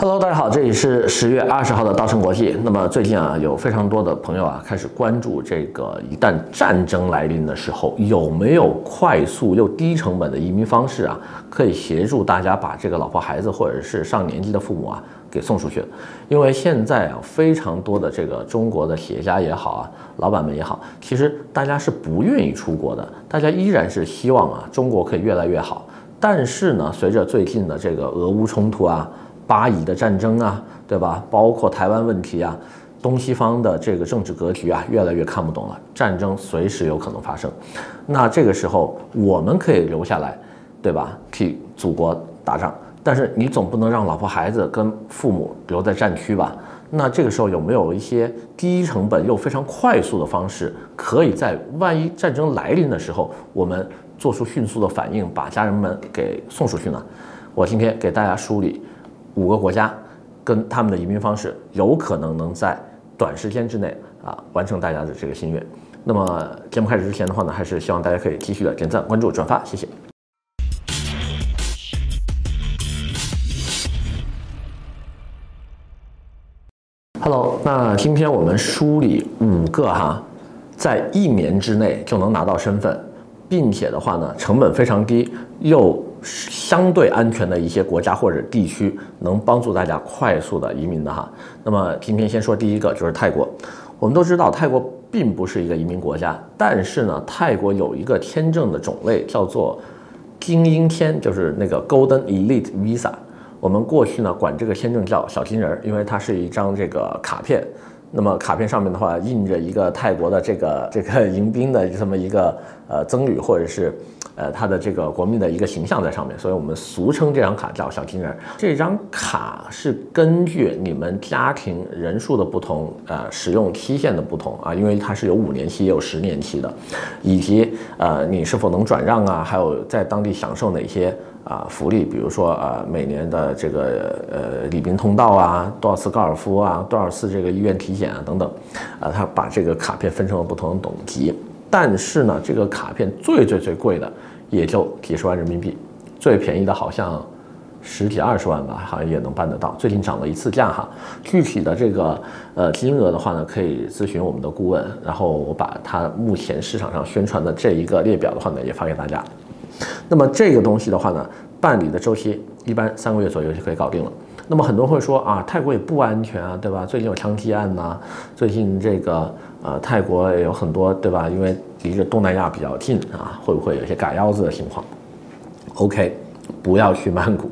Hello，大家好，这里是十月二十号的稻盛国际。那么最近啊，有非常多的朋友啊开始关注这个，一旦战争来临的时候，有没有快速又低成本的移民方式啊，可以协助大家把这个老婆孩子或者是上年纪的父母啊给送出去？因为现在啊，非常多的这个中国的企业家也好啊，老板们也好，其实大家是不愿意出国的，大家依然是希望啊，中国可以越来越好。但是呢，随着最近的这个俄乌冲突啊，巴以的战争啊，对吧？包括台湾问题啊，东西方的这个政治格局啊，越来越看不懂了。战争随时有可能发生，那这个时候我们可以留下来，对吧？替祖国打仗，但是你总不能让老婆孩子跟父母留在战区吧？那这个时候有没有一些低成本又非常快速的方式，可以在万一战争来临的时候，我们做出迅速的反应，把家人们给送出去呢？我今天给大家梳理。五个国家跟他们的移民方式，有可能能在短时间之内啊完成大家的这个心愿。那么节目开始之前的话呢，还是希望大家可以继续的点赞、关注、转发，谢谢。Hello，那今天我们梳理五个哈，在一年之内就能拿到身份，并且的话呢，成本非常低又。相对安全的一些国家或者地区，能帮助大家快速的移民的哈。那么今天先说第一个，就是泰国。我们都知道泰国并不是一个移民国家，但是呢，泰国有一个签证的种类叫做精英签，就是那个 Golden Elite Visa。我们过去呢管这个签证叫小金人，因为它是一张这个卡片。那么卡片上面的话印着一个泰国的这个 这个迎宾的这么一个呃僧侣或者是。呃，他的这个国民的一个形象在上面，所以我们俗称这张卡叫小金人。这张卡是根据你们家庭人数的不同，呃，使用期限的不同啊，因为它是有五年期也有十年期的，以及呃你是否能转让啊，还有在当地享受哪些啊福利，比如说呃每年的这个呃礼宾通道啊，多少次高尔夫啊，多少次这个医院体检啊等等，啊，他把这个卡片分成了不同的等级。但是呢，这个卡片最最最贵的也就几十万人民币，最便宜的好像十几二十万吧，好像也能办得到。最近涨了一次价哈，具体的这个呃金额的话呢，可以咨询我们的顾问，然后我把它目前市场上宣传的这一个列表的话呢，也发给大家。那么这个东西的话呢，办理的周期一般三个月左右就可以搞定了。那么很多人会说啊，泰国也不安全啊，对吧？最近有枪击案呐，最近这个呃泰国也有很多，对吧？因为离着东南亚比较近啊，会不会有些嘎腰子的情况？OK，不要去曼谷，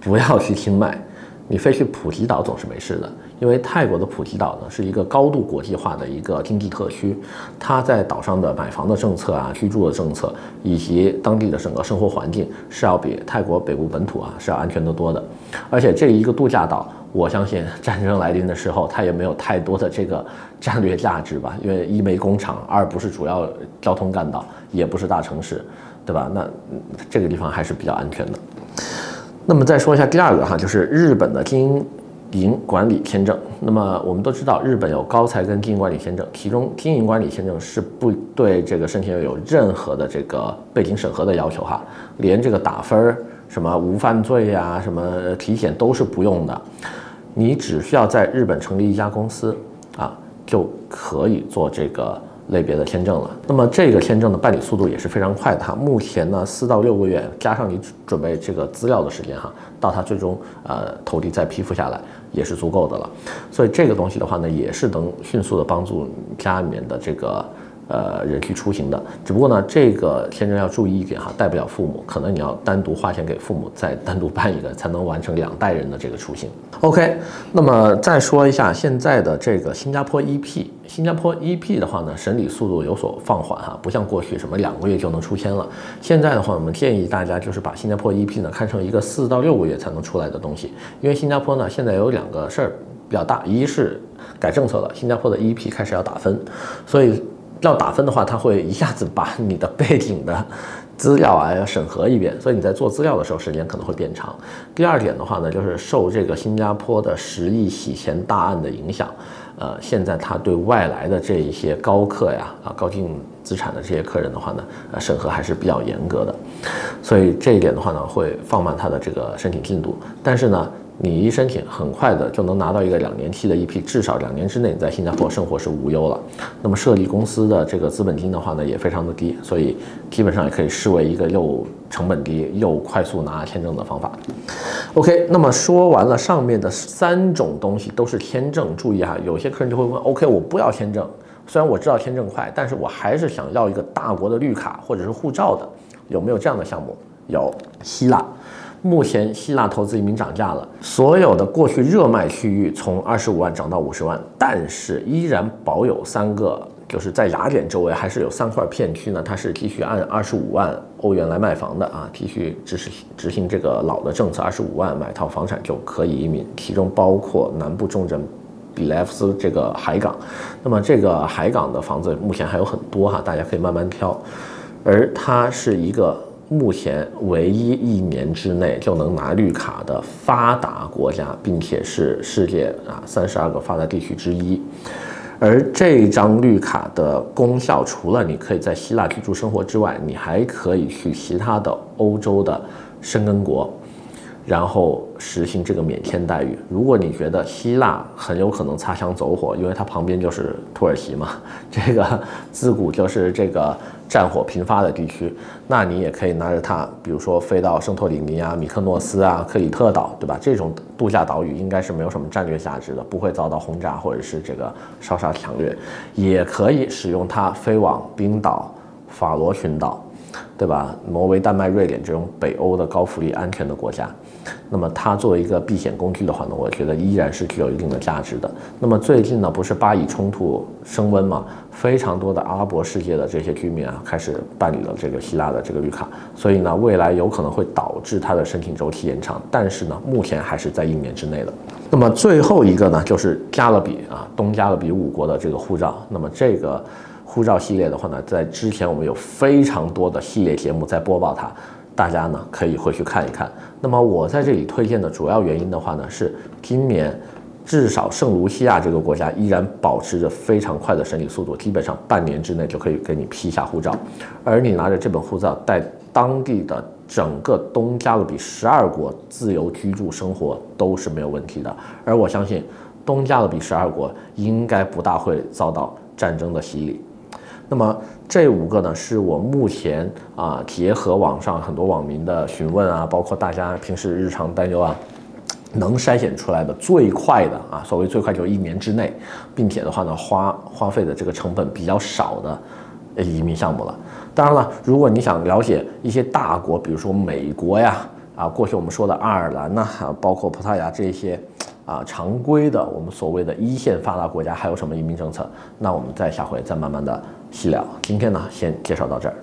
不要去清迈，你飞去普吉岛总是没事的。因为泰国的普吉岛呢是一个高度国际化的一个经济特区，它在岛上的买房的政策啊、居住的政策以及当地的整个生活环境是要比泰国北部本土啊是要安全得多的。而且这一个度假岛，我相信战争来临的时候，它也没有太多的这个战略价值吧，因为一没工厂，二不是主要交通干道，也不是大城市，对吧？那这个地方还是比较安全的。那么再说一下第二个哈，就是日本的经营管理签证，那么我们都知道，日本有高才跟经营管理签证，其中经营管理签证是不对这个申请人有任何的这个背景审核的要求哈，连这个打分儿、什么无犯罪呀、什么体检都是不用的，你只需要在日本成立一家公司啊，就可以做这个。类别的签证了，那么这个签证的办理速度也是非常快的哈。目前呢，四到六个月加上你准备这个资料的时间哈，到它最终呃投递再批复下来也是足够的了。所以这个东西的话呢，也是能迅速的帮助家里面的这个。呃，人去出行的，只不过呢，这个签证要注意一点哈，带不了父母，可能你要单独花钱给父母，再单独办一个，才能完成两代人的这个出行。OK，那么再说一下现在的这个新加坡 EP，新加坡 EP 的话呢，审理速度有所放缓哈，不像过去什么两个月就能出签了。现在的话，我们建议大家就是把新加坡 EP 呢看成一个四到六个月才能出来的东西，因为新加坡呢现在有两个事儿比较大，一是改政策了，新加坡的 EP 开始要打分，所以。要打分的话，他会一下子把你的背景的资料啊要审核一遍，所以你在做资料的时候时间可能会变长。第二点的话呢，就是受这个新加坡的十亿洗钱大案的影响，呃，现在他对外来的这一些高客呀啊高净资产的这些客人的话呢，呃，审核还是比较严格的，所以这一点的话呢，会放慢他的这个申请进度。但是呢，你一申请，很快的就能拿到一个两年期的 EP，，至少两年之内在新加坡生活是无忧了。那么设立公司的这个资本金的话呢，也非常的低，所以基本上也可以视为一个又成本低又快速拿签证的方法。OK，那么说完了上面的三种东西都是签证，注意哈，有些客人就会问，OK，我不要签证，虽然我知道签证快，但是我还是想要一个大国的绿卡或者是护照的，有没有这样的项目？有，希腊。目前希腊投资移民涨价了，所有的过去热卖区域从二十五万涨到五十万，但是依然保有三个，就是在雅典周围还是有三块片区呢，它是继续按二十五万欧元来卖房的啊，继续执行执行这个老的政策，二十五万买套房产就可以移民，其中包括南部重镇比莱夫斯这个海港，那么这个海港的房子目前还有很多哈，大家可以慢慢挑，而它是一个。目前唯一一年之内就能拿绿卡的发达国家，并且是世界啊三十二个发达地区之一。而这张绿卡的功效，除了你可以在希腊居住生活之外，你还可以去其他的欧洲的申根国。然后实行这个免签待遇。如果你觉得希腊很有可能擦枪走火，因为它旁边就是土耳其嘛，这个自古就是这个战火频发的地区，那你也可以拿着它，比如说飞到圣托里尼啊、米克诺斯啊、克里特岛，对吧？这种度假岛屿应该是没有什么战略价值的，不会遭到轰炸或者是这个烧杀抢掠。也可以使用它飞往冰岛、法罗群岛。对吧？挪威、丹麦、瑞典这种北欧的高福利、安全的国家，那么它作为一个避险工具的话呢，我觉得依然是具有一定的价值的。那么最近呢，不是巴以冲突升温嘛？非常多的阿拉伯世界的这些居民啊，开始办理了这个希腊的这个绿卡，所以呢，未来有可能会导致它的申请周期延长，但是呢，目前还是在一年之内的。那么最后一个呢，就是加勒比啊，东加勒比五国的这个护照，那么这个。护照系列的话呢，在之前我们有非常多的系列节目在播报它，大家呢可以回去看一看。那么我在这里推荐的主要原因的话呢，是今年至少圣卢西亚这个国家依然保持着非常快的审理速度，基本上半年之内就可以给你批下护照，而你拿着这本护照在当地的整个东加勒比十二国自由居住生活都是没有问题的。而我相信东加勒比十二国应该不大会遭到战争的洗礼。那么这五个呢，是我目前啊结合网上很多网民的询问啊，包括大家平时日常担忧啊，能筛选出来的最快的啊，所谓最快就是一年之内，并且的话呢，花花费的这个成本比较少的移民项目了。当然了，如果你想了解一些大国，比如说美国呀，啊，过去我们说的爱尔兰呐，包括葡萄牙这些。啊，常规的我们所谓的一线发达国家还有什么移民政策？那我们再下回再慢慢的细聊。今天呢，先介绍到这儿。